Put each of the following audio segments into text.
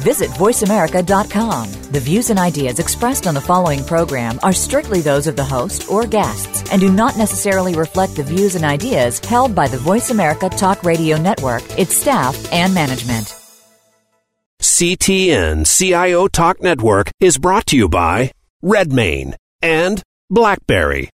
Visit VoiceAmerica.com. The views and ideas expressed on the following program are strictly those of the host or guests and do not necessarily reflect the views and ideas held by the Voice America Talk Radio Network, its staff, and management. CTN CIO Talk Network is brought to you by Redmane and Blackberry.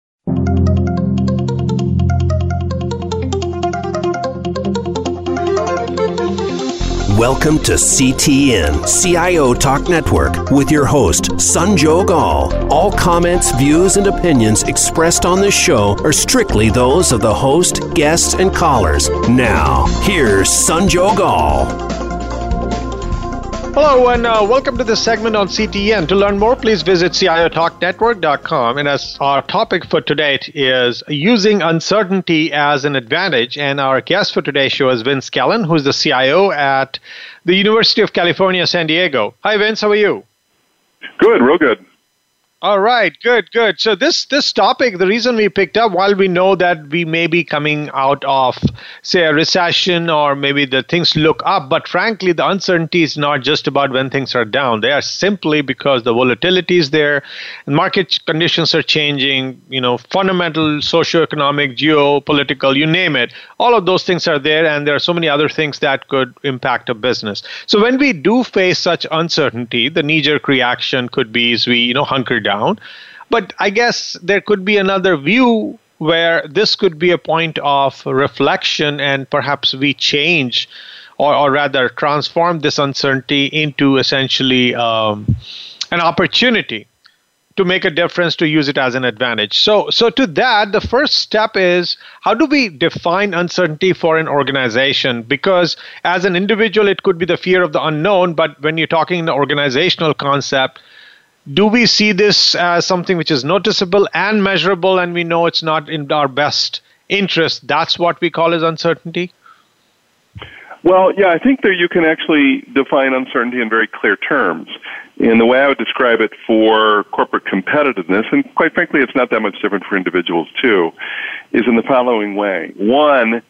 Welcome to CTN CIO Talk Network with your host, Sanjog Aul. All comments, views, and opinions expressed on this show are strictly those of the host, guests, and callers. Now, here's Sanjog Aul. Hello and uh, welcome to this segment on CTN. To learn more, please visit CIOTalkNetwork.com. And as our topic for today is using uncertainty as an advantage. And our guest for today's show is Vince Kellen, who's the CIO at the University of California, San Diego. Hi, Vince. How are you? Good, real good. All right, good, good. So this this topic, the reason we picked up, while we know that we may be coming out of, say, a recession or maybe the things look up, but frankly, the uncertainty is not just about when things are down. They are simply because the volatility is there, and market conditions are changing. You know, fundamental socioeconomic, geopolitical, you name it, all of those things are there, and there are so many other things that could impact a business. So when we do face such uncertainty, the knee-jerk reaction could be is we you know hunker down down. But I guess there could be another view where this could be a point of reflection and perhaps we change or, or rather transform this uncertainty into essentially um, an opportunity to make a difference to use it as an advantage so so to that the first step is how do we define uncertainty for an organization because as an individual it could be the fear of the unknown but when you're talking in the organizational concept do we see this as something which is noticeable and measurable and we know it's not in our best interest? That's what we call as uncertainty? Well yeah i think that you can actually define uncertainty in very clear terms. And the way i would describe it for corporate competitiveness and quite frankly it's not that much different for individuals too is in the following way. One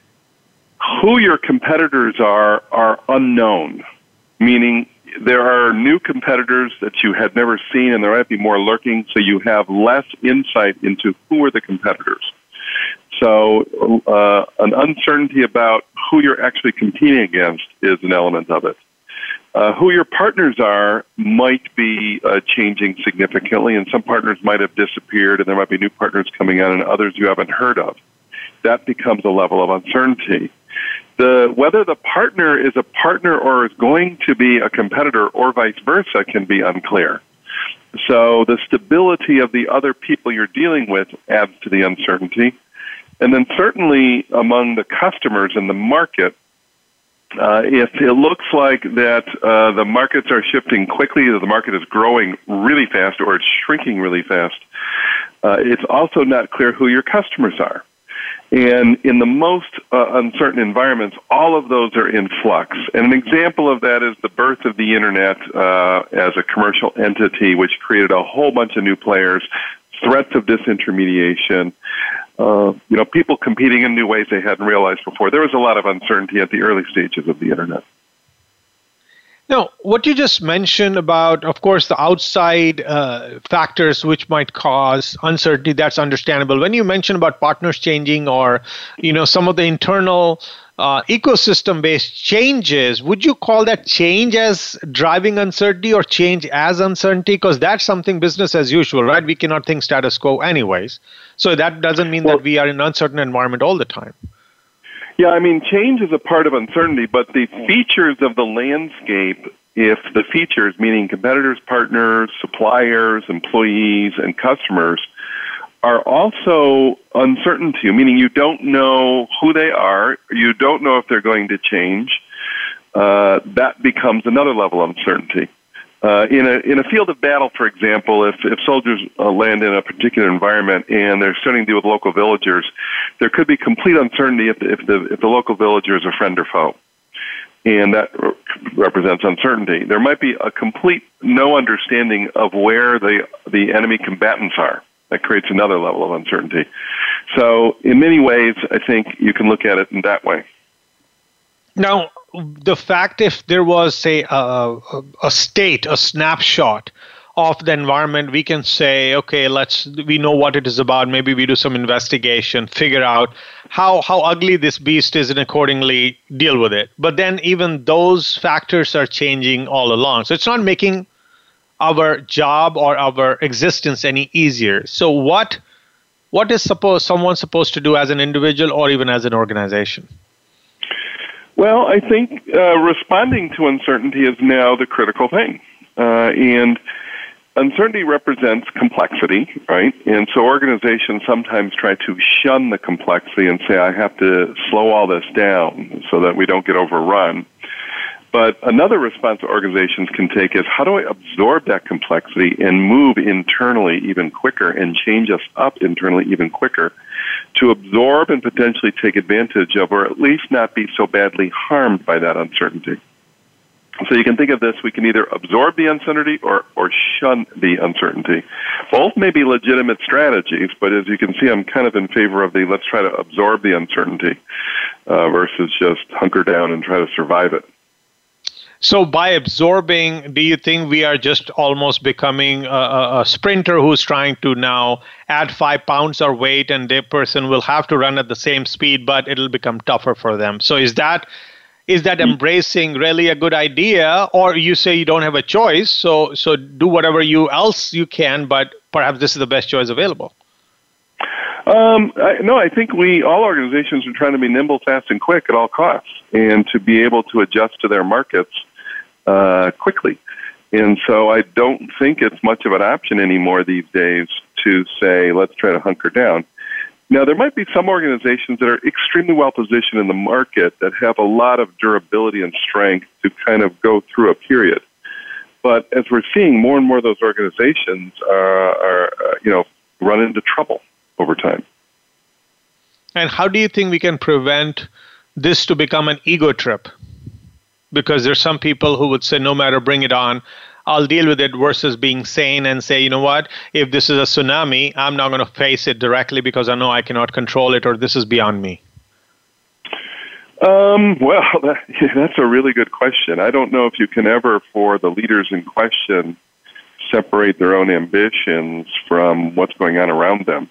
who your competitors are are unknown meaning there are new competitors that you had never seen, and there might be more lurking, so you have less insight into who are the competitors. So, uh, an uncertainty about who you're actually competing against is an element of it. Uh, who your partners are might be uh, changing significantly, and some partners might have disappeared, and there might be new partners coming on, and others you haven't heard of. That becomes a level of uncertainty the whether the partner is a partner or is going to be a competitor or vice versa can be unclear. So the stability of the other people you're dealing with adds to the uncertainty. And then certainly among the customers in the market, uh, if it looks like that uh, the markets are shifting quickly, that the market is growing really fast or it's shrinking really fast, uh, it's also not clear who your customers are. And in the most uh, uncertain environments, all of those are in flux. And an example of that is the birth of the internet uh, as a commercial entity, which created a whole bunch of new players, threats of disintermediation, uh, you know, people competing in new ways they hadn't realized before. There was a lot of uncertainty at the early stages of the internet. Now, what you just mentioned about, of course, the outside uh, factors which might cause uncertainty, that's understandable. When you mention about partners changing or, you know, some of the internal uh, ecosystem-based changes, would you call that change as driving uncertainty or change as uncertainty? Because that's something business as usual, right? We cannot think status quo anyways. So that doesn't mean well, that we are in an uncertain environment all the time. Yeah, I mean, change is a part of uncertainty, but the features of the landscape, if the features, meaning competitors, partners, suppliers, employees, and customers, are also uncertainty, meaning you don't know who they are, you don't know if they're going to change, uh, that becomes another level of uncertainty. Uh, in a in a field of battle, for example, if if soldiers uh, land in a particular environment and they're starting to deal with local villagers, there could be complete uncertainty if the, if the if the local villager is a friend or foe, and that represents uncertainty. There might be a complete no understanding of where the the enemy combatants are. That creates another level of uncertainty. So, in many ways, I think you can look at it in that way. Now, the fact if there was, say, a, a state, a snapshot of the environment, we can say, okay, let's we know what it is about. Maybe we do some investigation, figure out how how ugly this beast is, and accordingly deal with it. But then even those factors are changing all along. So it's not making our job or our existence any easier. So what what is supposed someone supposed to do as an individual or even as an organization? Well, I think uh, responding to uncertainty is now the critical thing, uh, and uncertainty represents complexity, right? And so organizations sometimes try to shun the complexity and say, "I have to slow all this down so that we don't get overrun." But another response organizations can take is how do I absorb that complexity and move internally even quicker and change us up internally even quicker to absorb and potentially take advantage of or at least not be so badly harmed by that uncertainty. So you can think of this, we can either absorb the uncertainty or, or shun the uncertainty. Both may be legitimate strategies, but as you can see, I'm kind of in favor of the let's try to absorb the uncertainty uh, versus just hunker down and try to survive it. So, by absorbing, do you think we are just almost becoming a, a, sprinter who's trying to now add five pounds or weight, and the person will have to run at the same speed, but it'll become tougher for them? So, is that is that hmm. embracing really a good idea, or you say you don't have a choice? So, so do whatever you else you can, but perhaps this is the best choice available. Um, I, no, I think we all organizations are trying to be nimble, fast, and quick at all costs, and to be able to adjust to their markets uh, quickly. And so I don't think it's much of an option anymore these days to say, let's try to hunker down. Now, there might be some organizations that are extremely well positioned in the market that have a lot of durability and strength to kind of go through a period. But as we're seeing, more and more of those organizations uh, are, uh, you know, run into trouble over time. And how do you think we can prevent this to become an ego trip? Because there's some people who would say no matter bring it on I'll deal with it versus being sane and say, you know what, if this is a tsunami, I'm not going to face it directly because I know I cannot control it or this is beyond me? Um, well, that, that's a really good question. I don't know if you can ever, for the leaders in question, separate their own ambitions from what's going on around them.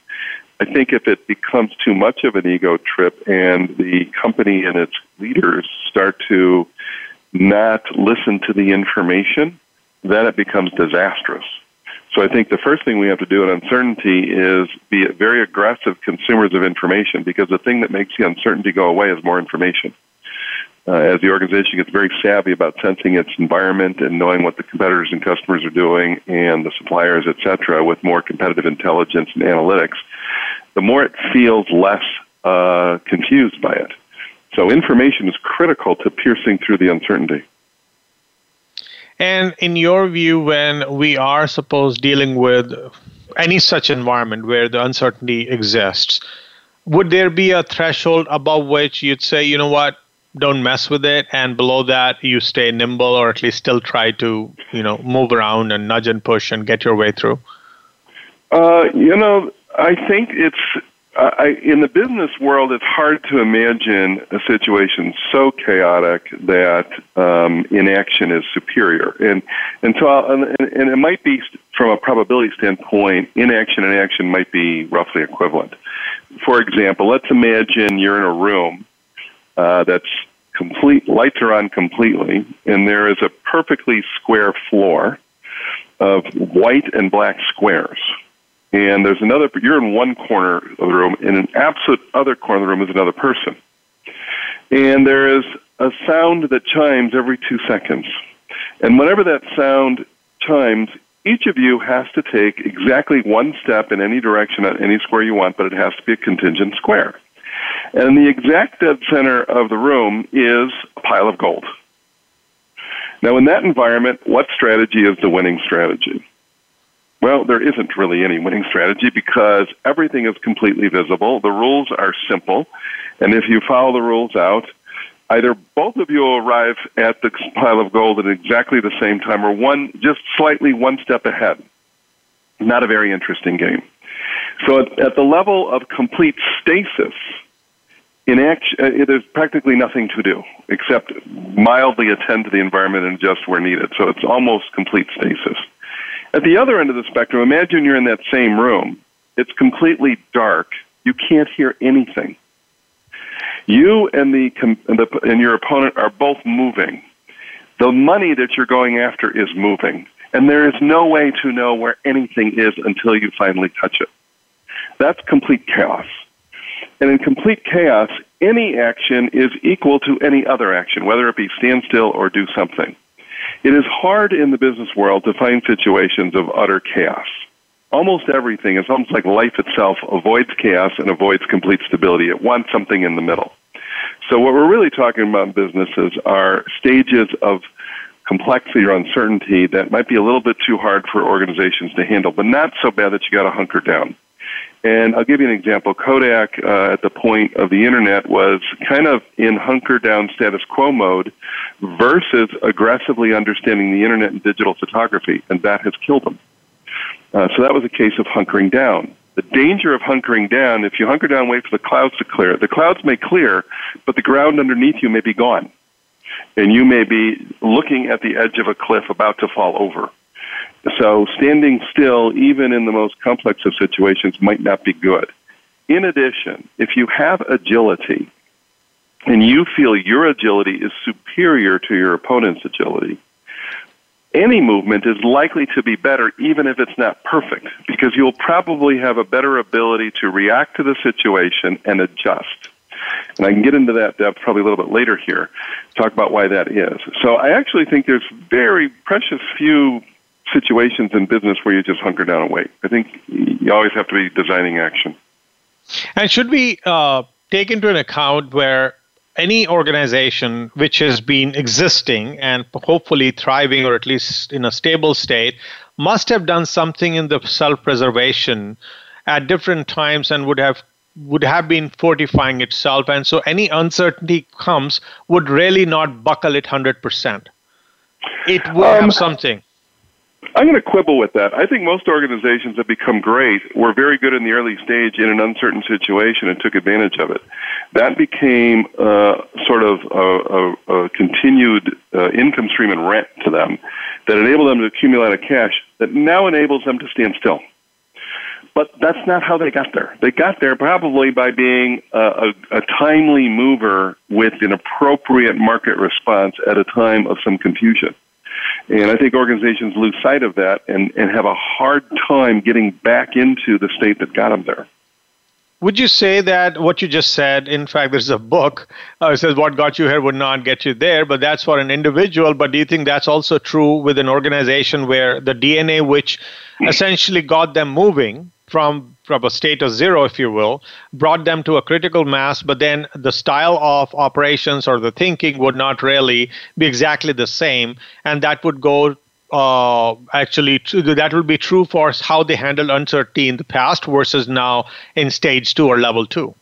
I think if it becomes too much of an ego trip and the company and its leaders start to not listen to the information, then it becomes disastrous. So I think the first thing we have to do in uncertainty is be very aggressive consumers of information because the thing that makes the uncertainty go away is more information. Uh, as the organization gets very savvy about sensing its environment and knowing what the competitors and customers are doing and the suppliers, et cetera, with more competitive intelligence and analytics, the more it feels less uh, confused by it. So information is critical to piercing through the uncertainty. And in your view, when we are supposed dealing with any such environment where the uncertainty exists, would there be a threshold above which you'd say, you know what, don't mess with it, and below that you stay nimble or at least still try to, you know, move around and nudge and push and get your way through? Uh, you know, I think it's I, in the business world, it's hard to imagine a situation so chaotic that um, inaction is superior, and and so I'll, and, and it might be from a probability standpoint, inaction and action might be roughly equivalent. For example, let's imagine you're in a room uh, that's complete lights are on completely, and there is a perfectly square floor of white and black squares and there's another, but you're in one corner of the room, in an absolute other corner of the room is another person. And there is a sound that chimes every two seconds. And whenever that sound chimes, each of you has to take exactly one step in any direction at any square you want, but it has to be a contingent square. And the exact dead center of the room is a pile of gold. Now, in that environment, what strategy is the winning strategy? Well, there isn't really any winning strategy because everything is completely visible. The rules are simple. And if you follow the rules out, either both of you will arrive at the pile of gold at exactly the same time, or one just slightly one step ahead. Not a very interesting game. So at, at the level of complete stasis, in action, uh, there's practically nothing to do except mildly attend to the environment and adjust where needed. So it's almost complete stasis. At the other end of the spectrum, imagine you're in that same room. It's completely dark. You can't hear anything. You and the, and, the, and your opponent are both moving. The money that you're going after is moving, and there is no way to know where anything is until you finally touch it. That's complete chaos. And in complete chaos, any action is equal to any other action, whether it be stand still or do something. It is hard in the business world to find situations of utter chaos. Almost everything is almost like life itself avoids chaos and avoids complete stability. It wants something in the middle. So what we're really talking about in businesses are stages of complexity or uncertainty that might be a little bit too hard for organizations to handle, but not so bad that you got to hunker down. And I'll give you an example. Kodak, uh, at the point of the internet, was kind of in hunker down status quo mode versus aggressively understanding the internet and digital photography, and that has killed them. Uh, so that was a case of hunkering down. The danger of hunkering down, if you hunker down, wait for the clouds to clear. The clouds may clear, but the ground underneath you may be gone. And you may be looking at the edge of a cliff about to fall over. So standing still, even in the most complex of situations, might not be good. In addition, if you have agility and you feel your agility is superior to your opponent's agility, any movement is likely to be better even if it's not perfect because you'll probably have a better ability to react to the situation and adjust. And I can get into that depth probably a little bit later here, talk about why that is. So I actually think there's very precious few situations in business where you just hunker down and wait. I think you always have to be designing action. And should we uh, take into an account where any organization which has been existing and hopefully thriving or at least in a stable state must have done something in the self-preservation at different times and would have would have been fortifying itself and so any uncertainty comes would really not buckle it 100% it would um, have something I'm going to quibble with that. I think most organizations that become great were very good in the early stage in an uncertain situation and took advantage of it. That became uh, sort of a, a, a continued uh, income stream and rent to them that enabled them to accumulate a cash that now enables them to stand still. But that's not how they got there. They got there probably by being a, a, a timely mover with an appropriate market response at a time of some confusion. And I think organizations lose sight of that and, and have a hard time getting back into the state that got them there. Would you say that what you just said, in fact, there's a book, uh, it says what got you here would not get you there, but that's for an individual. But do you think that's also true with an organization where the DNA, which essentially got them moving, from from a state of zero, if you will, brought them to a critical mass, but then the style of operations or the thinking would not really be exactly the same, and that would go. Uh, actually, that will be true for how they handled uncertainty in the past versus now in stage two or level two.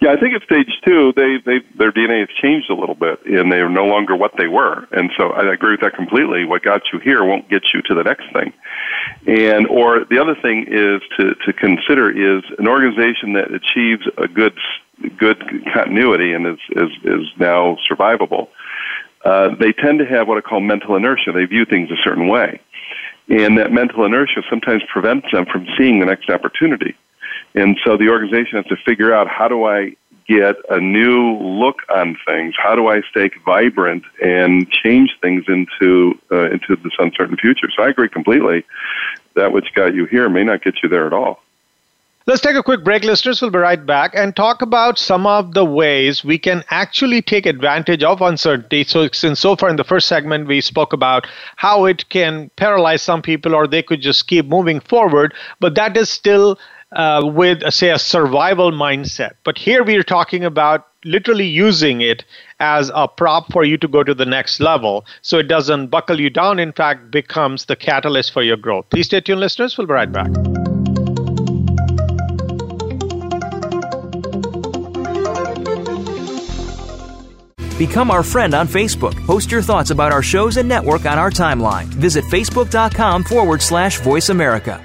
Yeah, I think at stage two, they, they their DNA has changed a little bit, and they are no longer what they were. And so I agree with that completely. What got you here won't get you to the next thing. And or the other thing is to to consider is an organization that achieves a good good continuity and is is is now survivable. Uh, they tend to have what I call mental inertia. They view things a certain way, and that mental inertia sometimes prevents them from seeing the next opportunity. And so the organization has to figure out how do I get a new look on things? How do I stay vibrant and change things into uh, into this uncertain future? So I agree completely. That which got you here may not get you there at all. Let's take a quick break, listeners. We'll be right back and talk about some of the ways we can actually take advantage of uncertainty. So, since so far in the first segment, we spoke about how it can paralyze some people or they could just keep moving forward, but that is still uh, with, uh, say, a survival mindset. But here we are talking about literally using it as a prop for you to go to the next level so it doesn't buckle you down, in fact, becomes the catalyst for your growth. Please stay tuned, listeners. We'll be right back. Become our friend on Facebook. Post your thoughts about our shows and network on our timeline. Visit facebook.com forward slash voice America.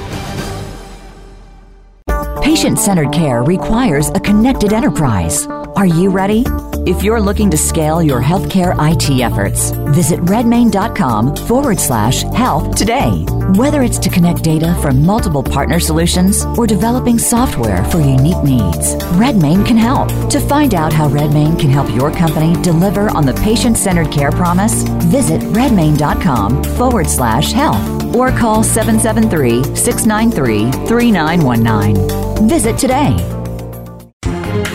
Patient centered care requires a connected enterprise. Are you ready? If you're looking to scale your healthcare IT efforts, visit redmane.com forward slash health today. Whether it's to connect data from multiple partner solutions or developing software for unique needs, Redmane can help. To find out how Redmane can help your company deliver on the patient centered care promise, visit redmane.com forward slash health or call 773 693 3919. Visit today.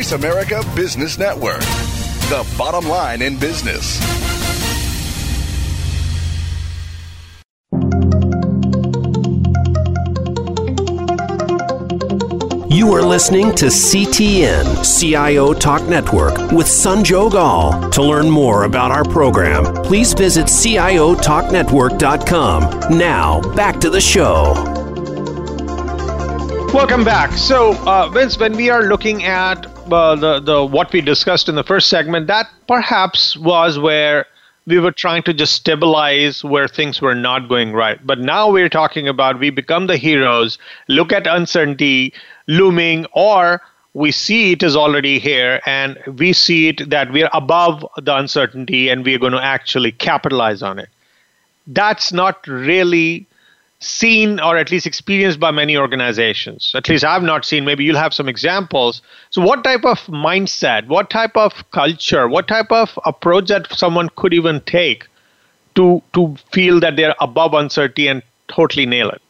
Voice America Business Network, the bottom line in business. You are listening to CTN CIO Talk Network with Sanjog Aul. To learn more about our program, please visit CIOTalkNetwork.com. Now, back to the show. Welcome back. So, uh, Vince, when we are looking at uh, the the what we discussed in the first segment, that perhaps was where we were trying to just stabilize where things were not going right. But now we're talking about we become the heroes, look at uncertainty looming, or we see it is already here and we see it that we're above the uncertainty and we're going to actually capitalize on it. That's not really seen or at least experienced by many organizations. At least I've not seen. Maybe you'll have some examples. So, what type of mindset, what type of culture, what type of approach that someone could even take to to feel that they're above uncertainty and totally nail it?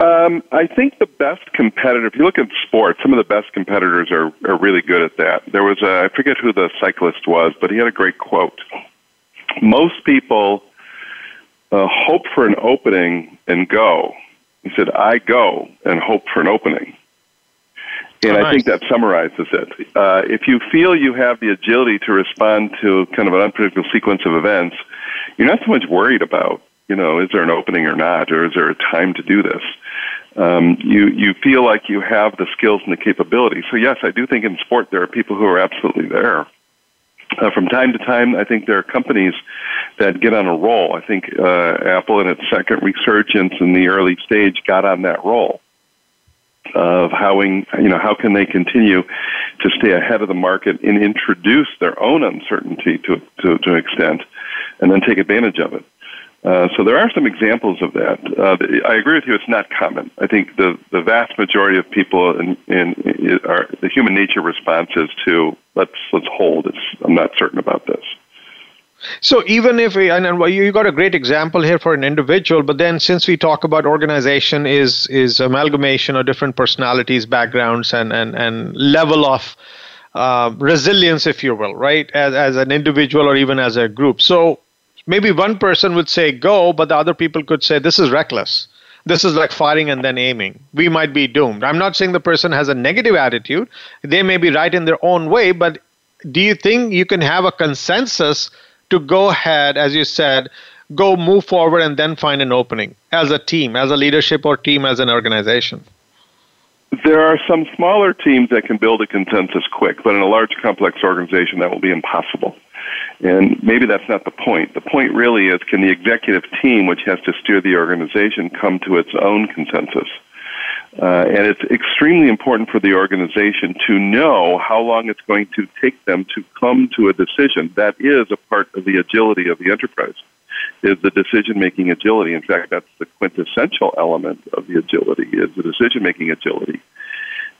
Um, I think the best competitor, if you look at sports, some of the best competitors are, are really good at that. There was a, I forget who the cyclist was, but he had a great quote. Most people uh, hope for an opening and go. He said, I go and hope for an opening. And oh, I think that summarizes it. Uh, if you feel you have the agility to respond to kind of an unpredictable sequence of events, you're not so much worried about, you know, is there an opening or not, or is there a time to do this? Um, you you feel like you have the skills and the capability. So yes, I do think in sport there are people who are absolutely there. Uh, from time to time, I think there are companies that get on a roll. I think uh, Apple, in its second resurgence in the early stage, got on that roll of how you know how can they continue to stay ahead of the market and introduce their own uncertainty to to, to an extent, and then take advantage of it. Uh, so there are some examples of that. Uh, I agree with you; it's not common. I think the the vast majority of people in, in, in are the human nature response is to let's let's hold. It's, I'm not certain about this. So even if and you got a great example here for an individual, but then since we talk about organization is is amalgamation of different personalities, backgrounds, and and and level of uh, resilience, if you will, right, as as an individual or even as a group. So maybe one person would say go, but the other people could say this is reckless. This is like firing and then aiming. We might be doomed. I'm not saying the person has a negative attitude. They may be right in their own way, but do you think you can have a consensus to go ahead, as you said, go move forward and then find an opening as a team, as a leadership or team, as an organization? There are some smaller teams that can build a consensus quick, but in a large, complex organization, that will be impossible. And maybe that's not the point. The point really is can the executive team, which has to steer the organization, come to its own consensus? Uh, and it's extremely important for the organization to know how long it's going to take them to come to a decision. That is a part of the agility of the enterprise, is the decision-making agility. In fact, that's the quintessential element of the agility, is the decision-making agility.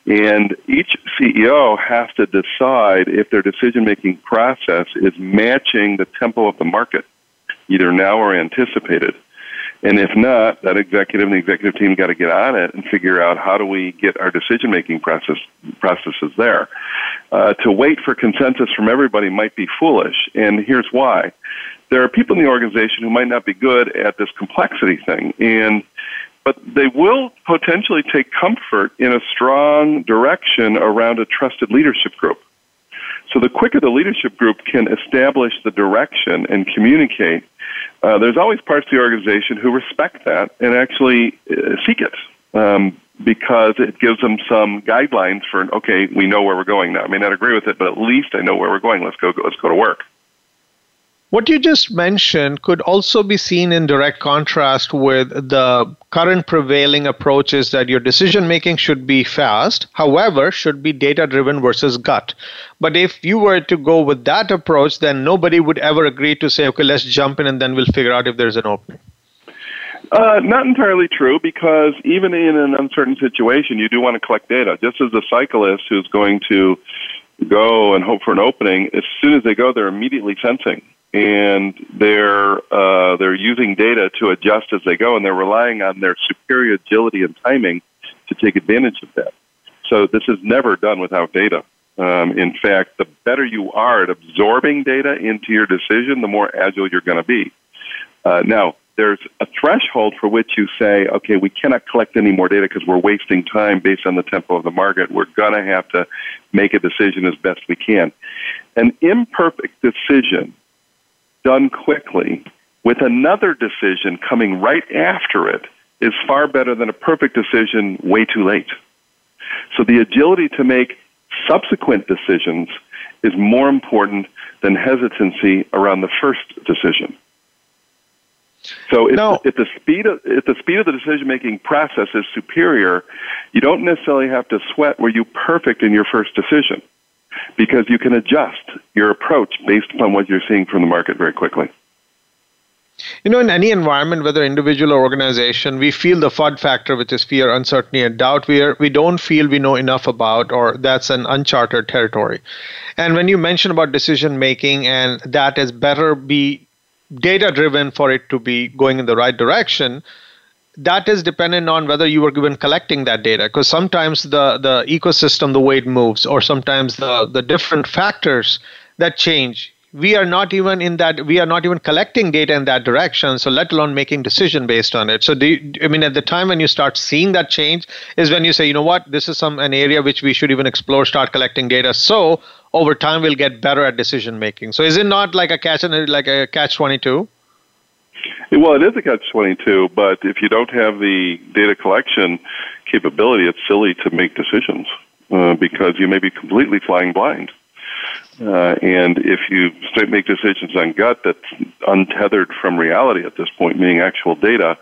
And each CEO has to decide if their decision-making process is matching the tempo of the market, either now or anticipated. And if not, that executive and the executive team got to get on it and figure out how do we get our decision making process processes there. Uh, to wait for consensus from everybody might be foolish, and here's why. There are people in the organization who might not be good at this complexity thing, and but they will potentially take comfort in a strong direction around a trusted leadership group. So the quicker the leadership group can establish the direction and communicate, uh, there's always parts of the organization who respect that and actually uh, seek it um, because it gives them some guidelines for okay, we know where we're going now. I may not agree with it, but at least I know where we're going. Let's go. Let's go to work. What you just mentioned could also be seen in direct contrast with the current prevailing approach is that your decision making should be fast, however, should be data driven versus gut. But if you were to go with that approach, then nobody would ever agree to say, okay, let's jump in and then we'll figure out if there's an opening. Uh, not entirely true because even in an uncertain situation, you do want to collect data. Just as a cyclist who's going to go and hope for an opening, as soon as they go, they're immediately sensing and they're uh, they're using data to adjust as they go, and they're relying on their superior agility and timing to take advantage of that. So this is never done without data. Um, in fact, the better you are at absorbing data into your decision, the more agile you're going to be. Uh, now, there's a threshold for which you say, okay, we cannot collect any more data because we're wasting time based on the tempo of the market. We're going to have to make a decision as best we can. An imperfect decision done quickly with another decision coming right after it is far better than a perfect decision way too late. So the agility to make subsequent decisions is more important than hesitancy around the first decision. So if, no. if the speed of if the speed of the decision making process is superior, you don't necessarily have to sweat were you perfect in your first decision because you can adjust your approach based upon what you're seeing from the market very quickly. You know, in any environment, whether individual or organization, we feel the FUD factor, which is fear, uncertainty, and doubt. We, are, we don't feel we know enough about, or that's an uncharted territory. And when you mention about decision making, and that is better be data driven for it to be going in the right direction, that is dependent on whether you were given collecting that data. Because sometimes the, the ecosystem the way it moves or sometimes the, the different factors that change we are not even in that we are not even collecting data in that direction so let alone making decision based on it. So you, i mean at the time when you start seeing that change is when you say you know what? This is some an area which we should even explore start collecting data. So over time we'll get better at decision making so is it not like a catch like a catch 22 well, it is a catch 22, but if you don't have the data collection capability, it's silly to make decisions uh, because you may be completely flying blind. Uh, and if you make decisions on gut that's untethered from reality at this point, meaning actual data,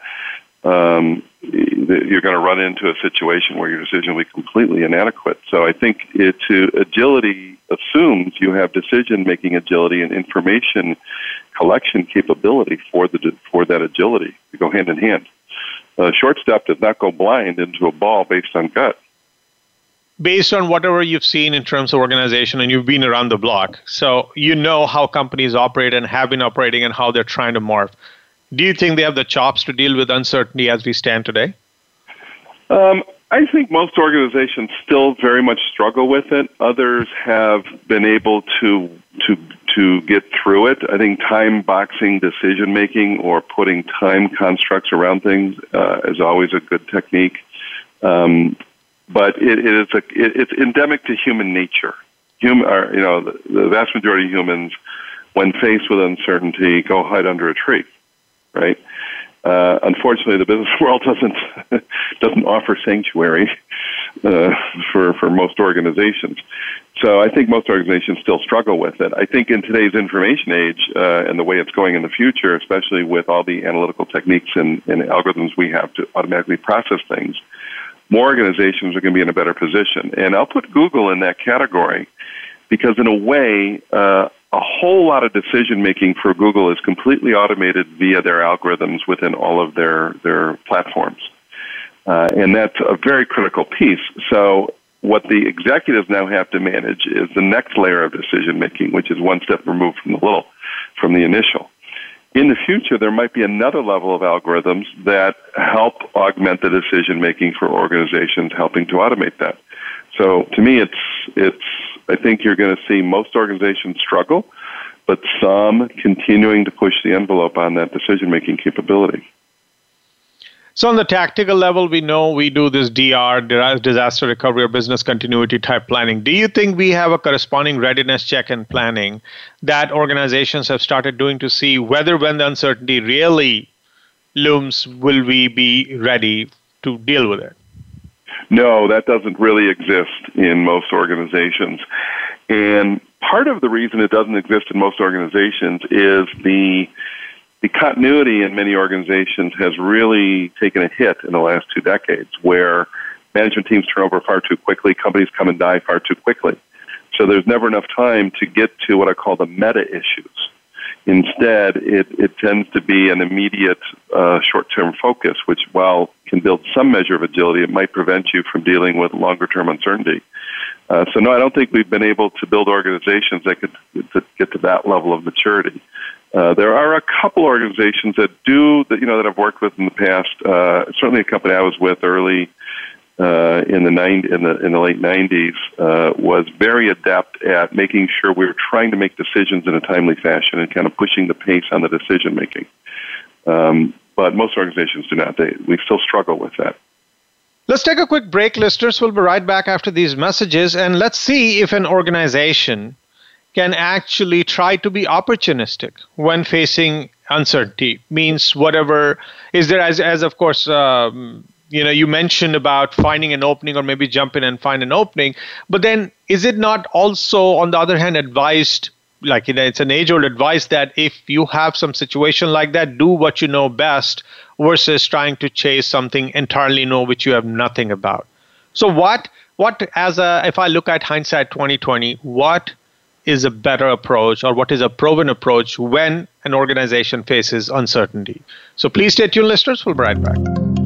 um, you're going to run into a situation where your decision will be completely inadequate. So I think it, to agility assumes you have decision making agility and information collection capability for the for that agility. They go hand in hand. Uh, short step does not go blind into a ball based on gut. Based on whatever you've seen in terms of organization, and you've been around the block, so you know how companies operate and have been operating and how they're trying to morph. Do you think they have the chops to deal with uncertainty as we stand today? Um, I think most organizations still very much struggle with it. Others have been able to to to get through it. I think time boxing decision making or putting time constructs around things uh, is always a good technique. Um, but it, it is a it, it's endemic to human nature. Human, are, you know, the, the vast majority of humans, when faced with uncertainty, go hide under a tree, right? Uh, unfortunately, the business world doesn't doesn't offer sanctuary uh, for for most organizations. So I think most organizations still struggle with it. I think in today's information age uh, and the way it's going in the future, especially with all the analytical techniques and, and algorithms we have to automatically process things, more organizations are going to be in a better position. And I'll put Google in that category because, in a way, uh, a whole lot of decision making for Google is completely automated via their algorithms within all of their, their platforms. Uh, and that's a very critical piece. So, what the executives now have to manage is the next layer of decision making, which is one step removed from the little, from the initial. In the future, there might be another level of algorithms that help augment the decision making for organizations, helping to automate that. So, to me, it's it's. I think you're going to see most organizations struggle, but some continuing to push the envelope on that decision making capability. So, on the tactical level, we know we do this DR, disaster recovery or business continuity type planning. Do you think we have a corresponding readiness check and planning that organizations have started doing to see whether, when the uncertainty really looms, will we be ready to deal with it? No, that doesn't really exist in most organizations. And part of the reason it doesn't exist in most organizations is the the continuity in many organizations has really taken a hit in the last two decades where management teams turn over far too quickly, companies come and die far too quickly. So there's never enough time to get to what I call the meta issues. Instead, it, it tends to be an immediate uh, short term focus, which, while can build some measure of agility, it might prevent you from dealing with longer term uncertainty. Uh, so, no, I don't think we've been able to build organizations that could to get to that level of maturity. Uh, there are a couple organizations that do that you know that I've worked with in the past. Uh, certainly, a company I was with early uh, in the nine in the in the late '90s uh, was very adept at making sure we were trying to make decisions in a timely fashion and kind of pushing the pace on the decision making. Um, but most organizations do not. They we still struggle with that. Let's take a quick break, listeners. We'll be right back after these messages, and let's see if an organization can actually try to be opportunistic when facing uncertainty. Means whatever is there, as, as of course, um, you know, you mentioned about finding an opening or maybe jump in and find an opening. But then, is it not also, on the other hand, advised? Like you know, it's an age-old advice that if you have some situation like that, do what you know best versus trying to chase something entirely new which you have nothing about. So what what as a if I look at hindsight 2020, what is a better approach or what is a proven approach when an organization faces uncertainty. So please stay tuned, listeners. We'll be right back.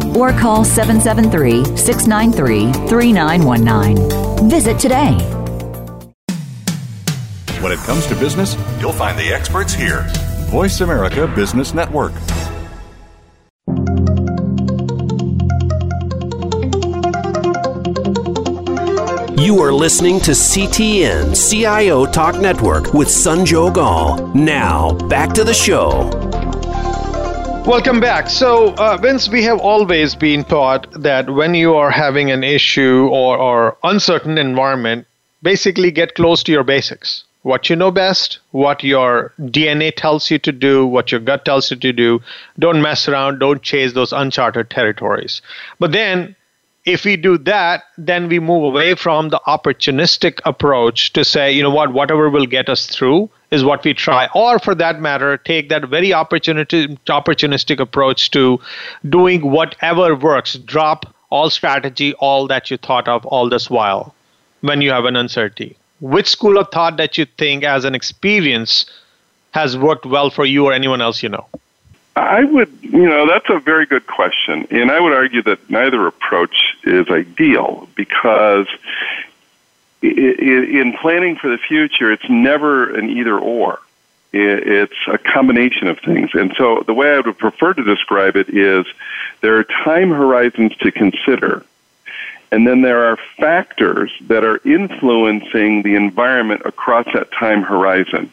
or call 773 693 3919. Visit today. When it comes to business, you'll find the experts here. Voice America Business Network. You are listening to CTN CIO Talk Network with Sanjog Aul. Now, back to the show. Welcome back. So, uh, Vince, we have always been taught that when you are having an issue or, or uncertain environment, basically get close to your basics what you know best, what your DNA tells you to do, what your gut tells you to do. Don't mess around, don't chase those uncharted territories. But then, if we do that, then we move away from the opportunistic approach to say, you know what, whatever will get us through is what we try. Or for that matter, take that very opportunistic approach to doing whatever works. Drop all strategy, all that you thought of all this while when you have an uncertainty which school of thought that you think as an experience has worked well for you or anyone else you know? I would, you know, that's a very good question. And I would argue that neither approach is ideal because in planning for the future, it's never an either or. It's a combination of things. And so the way I would prefer to describe it is there are time horizons to consider and then there are factors that are influencing the environment across that time horizon.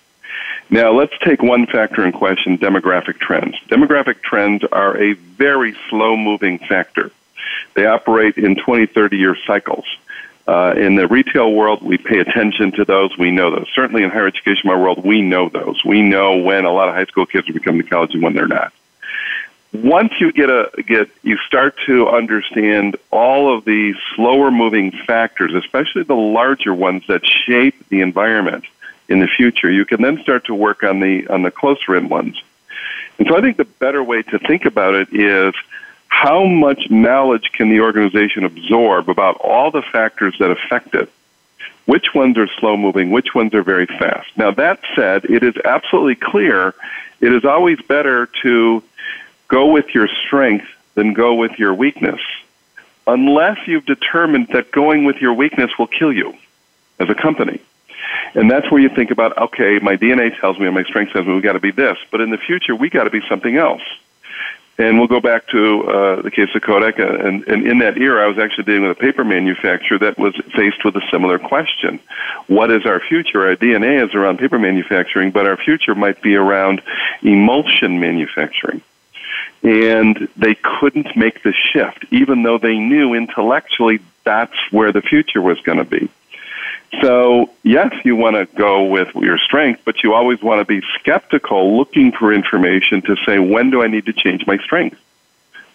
Now, let's take one factor in question demographic trends. Demographic trends are a very slow moving factor. They operate in 20, 30 year cycles. Uh, in the retail world, we pay attention to those. We know those. Certainly in higher education my world, we know those. We know when a lot of high school kids are becoming to college and when they're not once you get a get you start to understand all of the slower moving factors, especially the larger ones that shape the environment in the future, you can then start to work on the on the closer in ones. And so I think the better way to think about it is how much knowledge can the organization absorb about all the factors that affect it? Which ones are slow moving? Which ones are very fast? Now, that said, it is absolutely clear it is always better to go with your strength than go with your weakness, unless you've determined that going with your weakness will kill you as a company. And that's where you think about, okay, my DNA tells me and my strength tells me we've got to be this, but in the future we got to be something else. And we'll go back to uh, the case of Kodak, uh, and, and in that era, I was actually dealing with a paper manufacturer that was faced with a similar question: What is our future? Our DNA is around paper manufacturing, but our future might be around emulsion manufacturing and they couldn't make the shift, even though they knew intellectually that's where the future was going to be. So, yes, you want to go with your strength, but you always want to be skeptical, looking for information to say, when do I need to change my strength?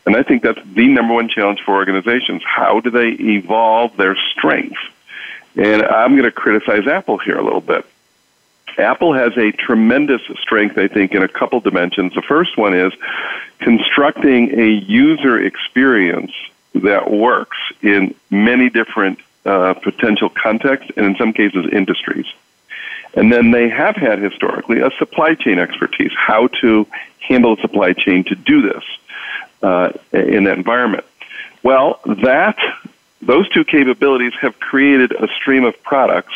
And I think that's the number one challenge for organizations. How do they evolve their strength? And I'm going to criticize Apple here a little bit. Apple has a tremendous strength, I think, in a couple dimensions. The first one is constructing a user experience that works in many different uh, potential contexts and, in some cases, industries. And then they have had historically a supply chain expertise, how to handle a supply chain to do this uh, in that environment. Well, that those two capabilities have created a stream of products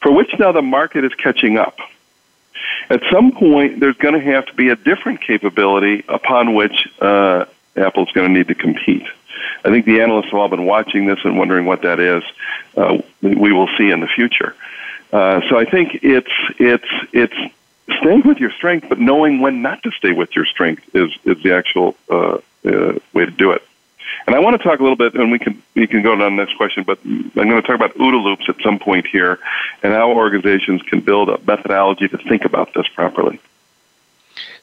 for which now the market is catching up. At some point, there's going to have to be a different capability upon which uh, Apple's going to need to compete. I think the analysts have all been watching this and wondering what that is. Uh, we will see in the future. Uh, so I think it's it's it's staying with your strength, but knowing when not to stay with your strength is is the actual uh, uh, way to do it. And I want to talk a little bit, and we can we can go on the next question. But I'm going to talk about OODA loops at some point here, and how organizations can build a methodology to think about this properly.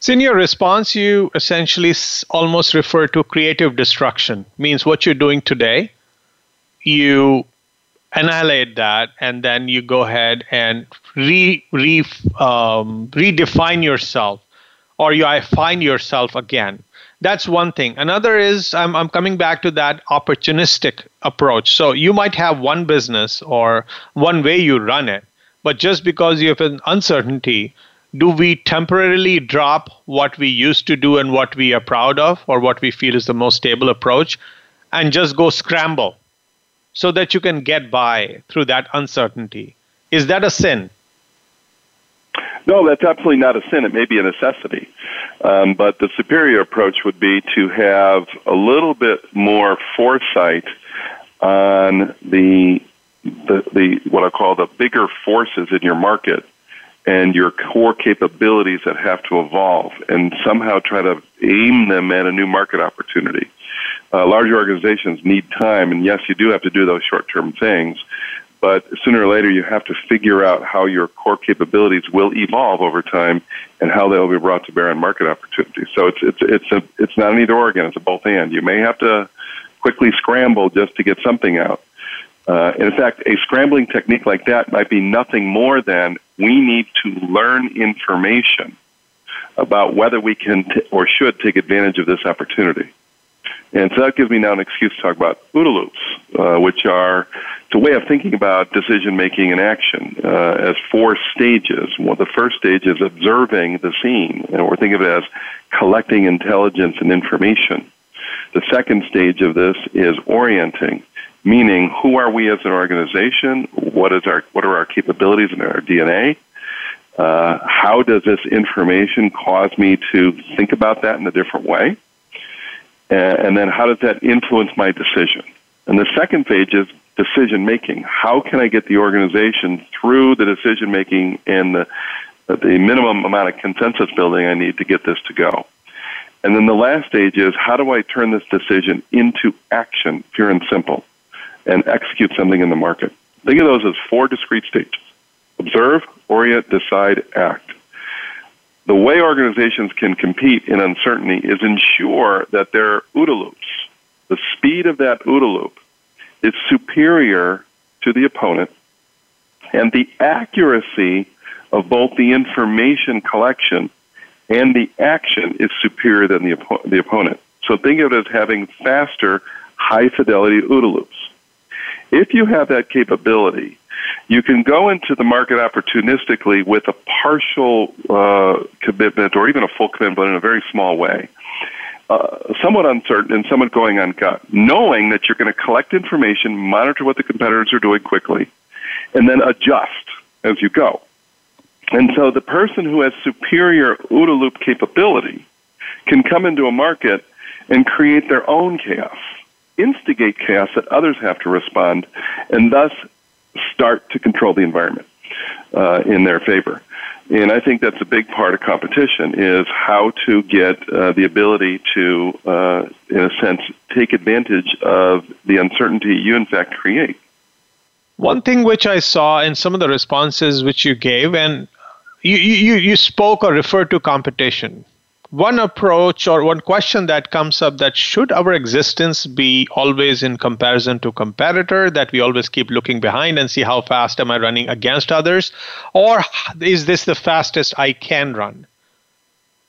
So in your response, you essentially almost refer to creative destruction. Means what you're doing today, you annihilate that, and then you go ahead and re, re um, redefine yourself, or you find yourself again. That's one thing. Another is I'm, I'm coming back to that opportunistic approach. So you might have one business or one way you run it but just because you have an uncertainty do we temporarily drop what we used to do and what we are proud of or what we feel is the most stable approach and just go scramble so that you can get by through that uncertainty is that a sin no, that's absolutely not a sin. It may be a necessity. Um, but the superior approach would be to have a little bit more foresight on the, the, the what I call the bigger forces in your market and your core capabilities that have to evolve and somehow try to aim them at a new market opportunity. Uh, organizations need time, and yes, you do have to do those short term things, but sooner or later you have to figure out how your core capabilities will evolve over time and how they'll be brought to bear on market opportunities. So it's it's it's a, it's not an either or again, it's a both and. You may have to quickly scramble just to get something out. Uh, in fact, a scrambling technique like that might be nothing more than we need to learn information about whether we can t- or should take advantage of this opportunity. And so that gives me now an excuse to talk about OODA loops, uh, which are it's a way of thinking about decision making and action uh, as four stages. Well, the first stage is observing the scene, and we're thinking of it as collecting intelligence and information. The second stage of this is orienting, meaning who are we as an organization? What is our what are our capabilities and our DNA? Uh, how does this information cause me to think about that in a different way? and then how does that influence my decision? And the second stage is decision making. How can I get the organization through the decision making and the, the minimum amount of consensus building I need to get this to go? And then the last stage is how do I turn this decision into action, pure and simple, and execute something in the market? Think of those as four discrete stages observe, orient, decide, act the way organizations can compete in uncertainty is ensure that their OODA loops, the speed of that OODA loop, is superior to the opponent, and the accuracy of both the information collection and the action is superior than the, the opponent. So think of it as having faster, high fidelity OODA loops. If you have that capability, you can go into the market opportunistically with a partial uh, commitment or even a full commitment, but in a very small way. Uh, somewhat uncertain and somewhat going on gut, knowing that you're going to collect information, monitor what the competitors are doing quickly, and then adjust as you go. And so the person who has superior OODA loop capability can come into a market and create their own chaos, instigate chaos that others have to respond, and thus start to control the environment uh, in their favor. And I think that's a big part of competition is how to get uh, the ability to, uh, in a sense, take advantage of the uncertainty you in fact create. One thing which I saw in some of the responses which you gave, and you, you, spoke or referred to competition. One approach or one question that comes up that should our existence be always in comparison to competitor that we always keep looking behind and see how fast am i running against others? Or is this the fastest i can run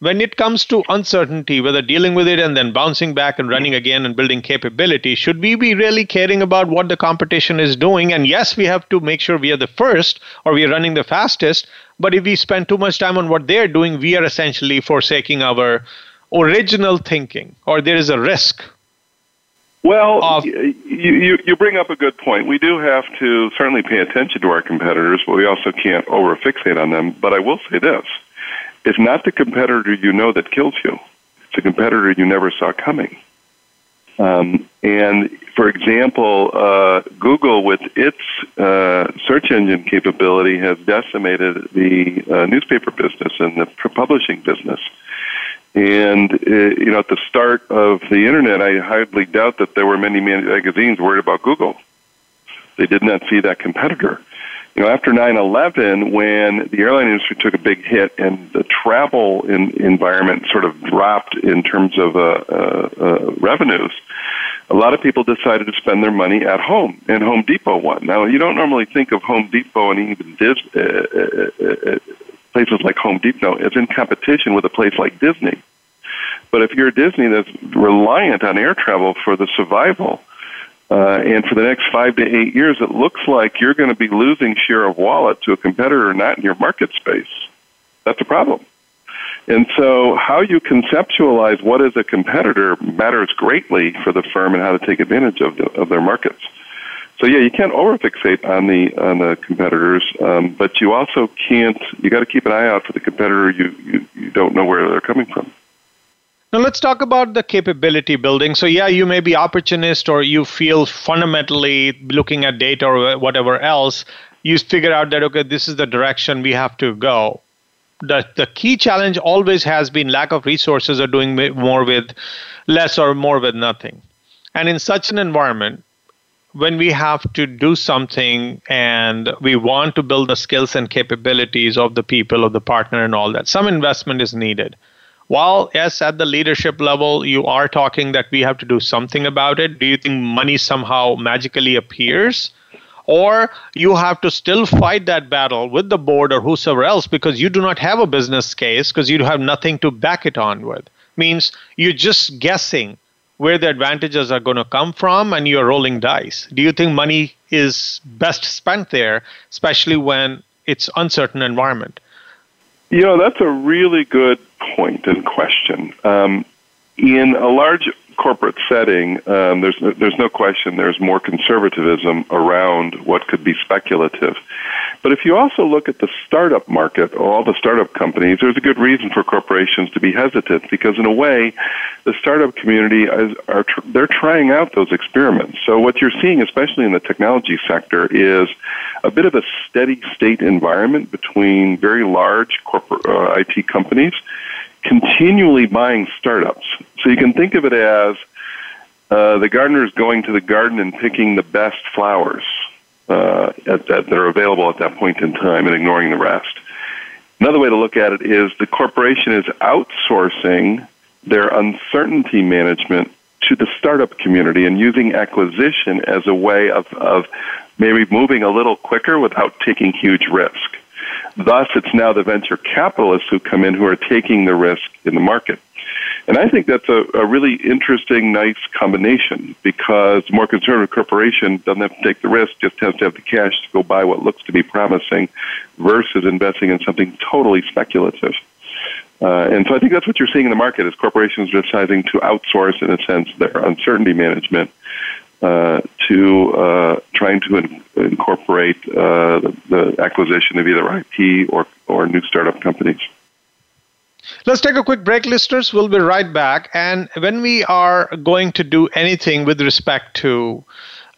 when it comes to uncertainty whether dealing with it and then bouncing back and running again and building capability should we be really caring about what the competition is doing and yes we have to make sure we are the first or we are running the fastest but if we spend too much time on what they're doing, we are essentially forsaking our original thinking, or there is a risk. Well, of, you, you, you bring up a good point. We do have to certainly pay attention to our competitors, but we also can't overfixate on them. But I will say this it's not the competitor you know that kills you, it's a competitor you never saw coming. Um, and for example, uh, Google, with its uh, search engine capability, has decimated the uh, newspaper business and the publishing business. And uh, you know, at the start of the internet, I hardly doubt that there were many magazines worried about Google. They did not see that competitor you know, after 9/11, when the airline industry took a big hit and the travel in, environment sort of dropped in terms of uh, uh, uh, revenues, a lot of people decided to spend their money at home, and Home Depot won. Now, you don't normally think of Home Depot and even Dis- uh, uh, uh, places like Home Depot as in competition with a place like Disney. But if you're a Disney that's reliant on air travel for the survival, uh, and for the next five to eight years, it looks like you're going to be losing share of wallet to a competitor not in your market space. That's a problem. And so, how you conceptualize what is a competitor matters greatly for the firm and how to take advantage of, the, of their markets. So, yeah, you can't overfixate on the on the competitors, um, but you also can't. You got to keep an eye out for the competitor you, you you don't know where they're coming from. Now let's talk about the capability building. So yeah, you may be opportunist or you feel fundamentally looking at data or whatever else, you figure out that okay, this is the direction we have to go. The the key challenge always has been lack of resources or doing more with less or more with nothing. And in such an environment, when we have to do something and we want to build the skills and capabilities of the people, of the partner, and all that, some investment is needed. While, yes, at the leadership level, you are talking that we have to do something about it, do you think money somehow magically appears? Or you have to still fight that battle with the board or whosoever else because you do not have a business case because you have nothing to back it on with. Means you're just guessing where the advantages are going to come from and you're rolling dice. Do you think money is best spent there, especially when it's uncertain environment? You know, that's a really good point and question. Um, in a large corporate setting, um, there's there's no question there's more conservatism around what could be speculative. But if you also look at the startup market, all the startup companies, there's a good reason for corporations to be hesitant because, in a way, the startup community is, are they're trying out those experiments. So what you're seeing, especially in the technology sector, is a bit of a steady state environment between very large corporate uh, IT companies continually buying startups. So you can think of it as uh, the gardener is going to the garden and picking the best flowers uh, at, that are available at that point in time and ignoring the rest. Another way to look at it is the corporation is outsourcing their uncertainty management to the startup community and using acquisition as a way of, of maybe moving a little quicker without taking huge risk. Thus, it's now the venture capitalists who come in who are taking the risk in the market. And I think that's a, a really interesting, nice combination because a more conservative corporation doesn't have to take the risk, just has to have the cash to go buy what looks to be promising versus investing in something totally speculative. Uh, and so I think that's what you're seeing in the market is corporations deciding to outsource, in a sense, their uncertainty management uh, to uh, trying to in- incorporate uh, the, acquisition of either IP or, or new startup companies. Let's take a quick break, listeners. We'll be right back. And when we are going to do anything with respect to,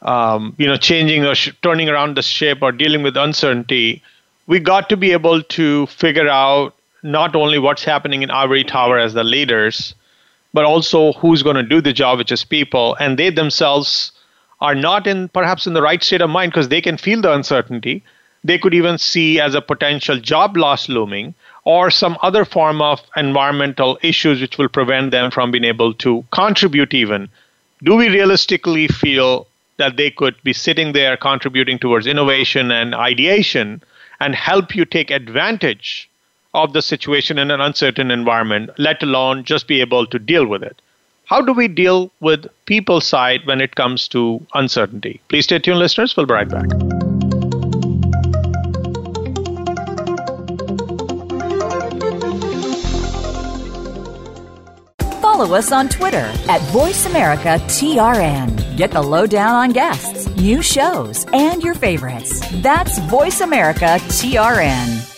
um, you know, changing or sh- turning around the ship or dealing with uncertainty, we got to be able to figure out not only what's happening in Ivory Tower as the leaders, but also who's going to do the job, which is people, and they themselves are not in perhaps in the right state of mind because they can feel the uncertainty. They could even see as a potential job loss looming or some other form of environmental issues which will prevent them from being able to contribute even. Do we realistically feel that they could be sitting there contributing towards innovation and ideation and help you take advantage of the situation in an uncertain environment, let alone just be able to deal with it. How do we deal with people side when it comes to uncertainty? Please stay tuned, listeners. We'll be right back. Follow us on Twitter at VoiceAmericaTRN. Get the lowdown on guests, new shows, and your favorites. That's VoiceAmericaTRN.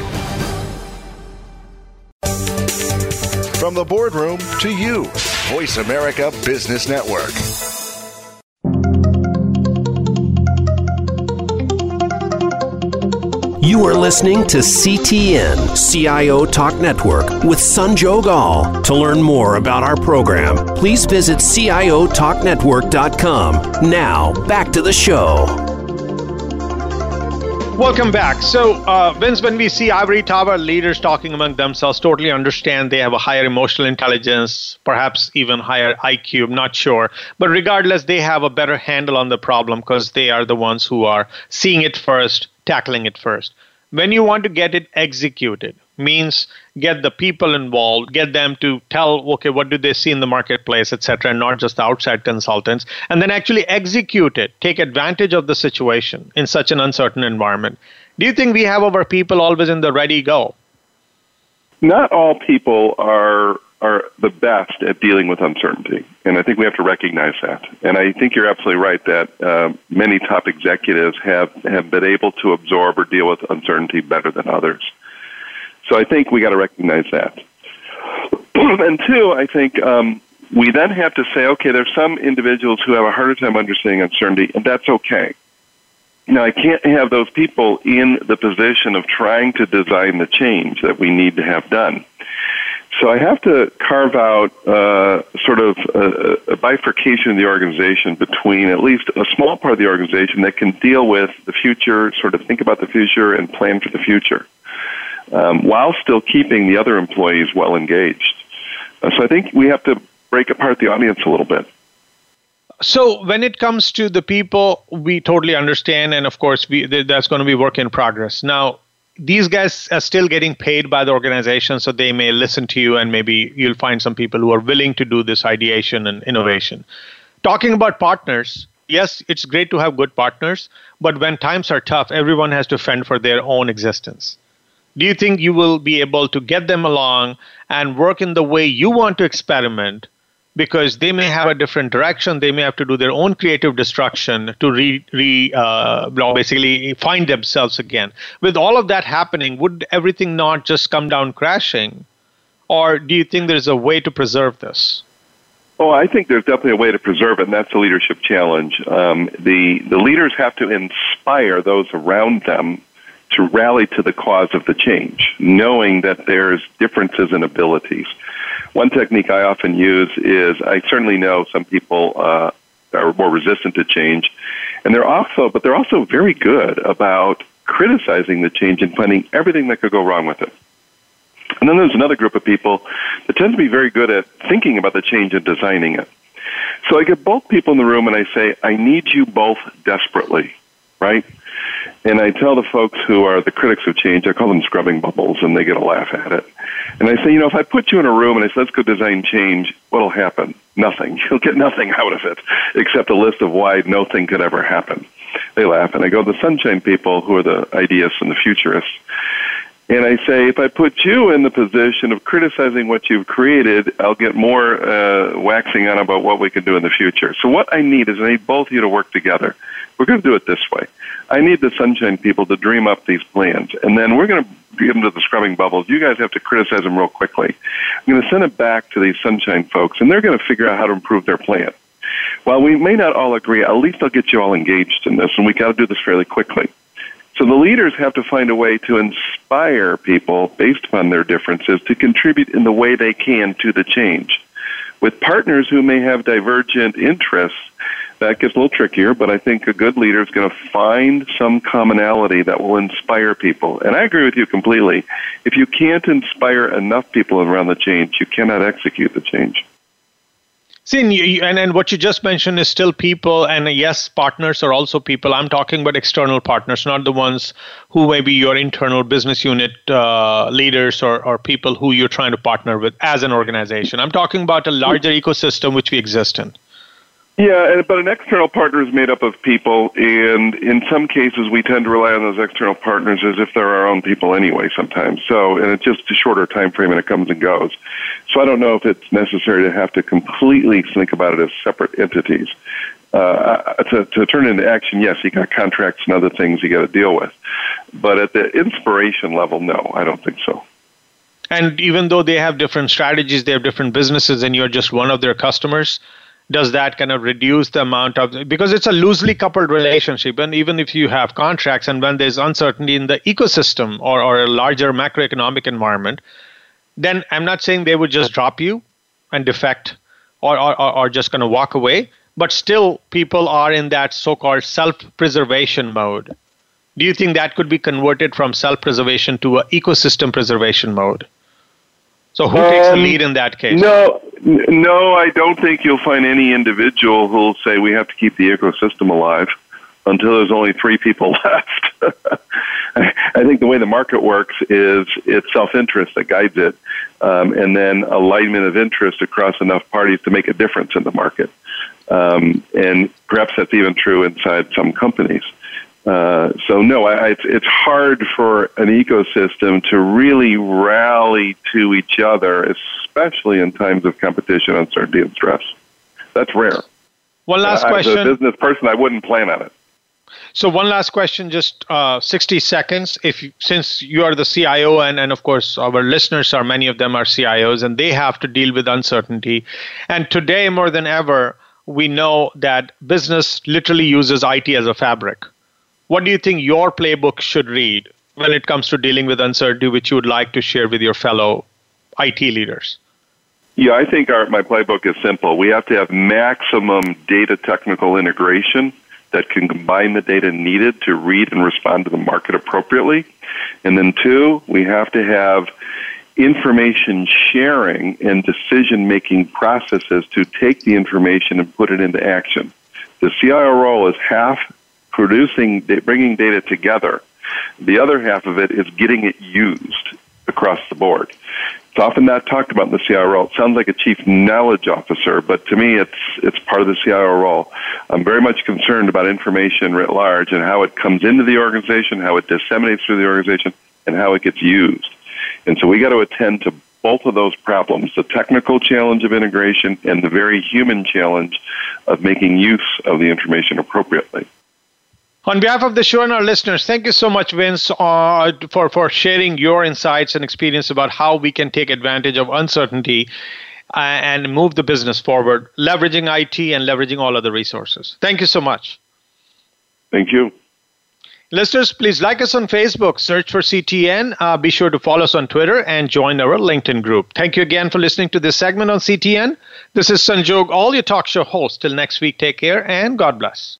From the boardroom to you, Voice America Business Network. You are listening to CTN, CIO Talk Network, with Sanjog Aul. To learn more about our program, please visit CIOTalkNetwork.com. Now, back to the show. Welcome back. So, uh, Vince, when we see ivory tower leaders talking among themselves, totally understand they have a higher emotional intelligence, perhaps even higher IQ. I'm not sure, but regardless, they have a better handle on the problem because they are the ones who are seeing it first, tackling it first. When you want to get it executed, means get the people involved, get them to tell, okay, what do they see in the marketplace, etc., and not just the outside consultants, and then actually execute it, take advantage of the situation in such an uncertain environment. Do you think we have our people always in the ready go? Not all people are are the best at dealing with uncertainty. And I think we have to recognize that. And I think you're absolutely right that uh, many top executives have, have been able to absorb or deal with uncertainty better than others. So I think we got to recognize that. and two, I think um, we then have to say, okay, there's some individuals who have a harder time understanding uncertainty, and that's okay. Now, I can't have those people in the position of trying to design the change that we need to have done. So I have to carve out uh, sort of a, a bifurcation in the organization between at least a small part of the organization that can deal with the future, sort of think about the future and plan for the future, um, while still keeping the other employees well engaged. Uh, so I think we have to break apart the audience a little bit. So when it comes to the people, we totally understand, and of course, we, that's going to be work in progress. Now, these guys are still getting paid by the organization, so they may listen to you, and maybe you'll find some people who are willing to do this ideation and innovation. Talking about partners, yes, it's great to have good partners, but when times are tough, everyone has to fend for their own existence. Do you think you will be able to get them along and work in the way you want to experiment because they may have a different direction. They may have to do their own creative destruction to re, re uh, basically find themselves again. With all of that happening, would everything not just come down crashing? Or do you think there's a way to preserve this? Oh, I think there's definitely a way to preserve it, and that's the leadership challenge. Um, the the leaders have to inspire those around them to rally to the cause of the change, knowing that there's differences in abilities. One technique I often use is I certainly know some people uh, are more resistant to change, and they're also, but they're also very good about criticizing the change and finding everything that could go wrong with it. And then there's another group of people that tend to be very good at thinking about the change and designing it. So I get both people in the room and I say, I need you both desperately, right? And I tell the folks who are the critics of change, I call them scrubbing bubbles, and they get a laugh at it. And I say, you know, if I put you in a room and I say, let's go design change, what'll happen? Nothing. You'll get nothing out of it except a list of why nothing could ever happen. They laugh. And I go, the sunshine people who are the ideists and the futurists. And I say, if I put you in the position of criticizing what you've created, I'll get more uh, waxing on about what we can do in the future. So what I need is I need both of you to work together. We're going to do it this way. I need the sunshine people to dream up these plans, and then we're going to give them to the scrubbing bubbles. You guys have to criticize them real quickly. I'm going to send it back to these sunshine folks, and they're going to figure out how to improve their plan. While we may not all agree, at least I'll get you all engaged in this, and we got to do this fairly quickly. So the leaders have to find a way to inspire people based upon their differences to contribute in the way they can to the change. With partners who may have divergent interests, that gets a little trickier, but I think a good leader is going to find some commonality that will inspire people. And I agree with you completely. If you can't inspire enough people around the change, you cannot execute the change. See, and, and what you just mentioned is still people, and yes, partners are also people. I'm talking about external partners, not the ones who may be your internal business unit uh, leaders or, or people who you're trying to partner with as an organization. I'm talking about a larger ecosystem which we exist in. Yeah, but an external partner is made up of people, and in some cases, we tend to rely on those external partners as if they're our own people anyway. Sometimes, so and it's just a shorter time frame, and it comes and goes. So I don't know if it's necessary to have to completely think about it as separate entities. Uh, to, to turn into action, yes, you got contracts and other things you got to deal with, but at the inspiration level, no, I don't think so. And even though they have different strategies, they have different businesses, and you're just one of their customers does that kind of reduce the amount of because it's a loosely coupled relationship. And even if you have contracts and when there's uncertainty in the ecosystem or, or a larger macroeconomic environment then i'm not saying they would just drop you and defect or, or, or just going to walk away. But still people are in that so-called self-preservation mode. Do you think that could be converted from self-preservation to an ecosystem preservation mode? So who um, takes the um, lead in that case? No, no, I don't think you'll find any individual who'll say we have to keep the ecosystem alive until there's only three people left. I think the way the market works is it's self-interest that guides it, um, and then alignment of interest across enough parties to make a difference in the market. Um, and perhaps that's even true inside some companies. Uh, so no, I, it's it's hard for an ecosystem to really rally to each other, especially in times of competition, uncertainty, and stress. That's rare. One last uh, question. As a business person, I wouldn't plan on it. So one last question, just uh, 60 seconds. If you, since you are the CIO, and, and of course our listeners are many of them are CIOs, and they have to deal with uncertainty. And today more than ever, we know that business literally uses IT as a fabric what do you think your playbook should read when it comes to dealing with uncertainty, which you would like to share with your fellow IT leaders? Yeah, I think our, my playbook is simple. We have to have maximum data technical integration that can combine the data needed to read and respond to the market appropriately. And then, two, we have to have information sharing and decision making processes to take the information and put it into action. The CIO role is half producing, bringing data together. The other half of it is getting it used across the board. It's often not talked about in the CIO role. It sounds like a chief knowledge officer, but to me, it's it's part of the CIO role. I'm very much concerned about information writ large and how it comes into the organization, how it disseminates through the organization, and how it gets used. And so we got to attend to both of those problems the technical challenge of integration and the very human challenge of making use of the information appropriately. On behalf of the show and our listeners, thank you so much, Vince, uh, for, for sharing your insights and experience about how we can take advantage of uncertainty uh, and move the business forward, leveraging IT and leveraging all other resources. Thank you so much. Thank you. Listeners, please like us on Facebook, search for CTN. Uh, be sure to follow us on Twitter and join our LinkedIn group. Thank you again for listening to this segment on CTN. This is Sanjog Aul, your talk show hosts. Till next week, take care and God bless.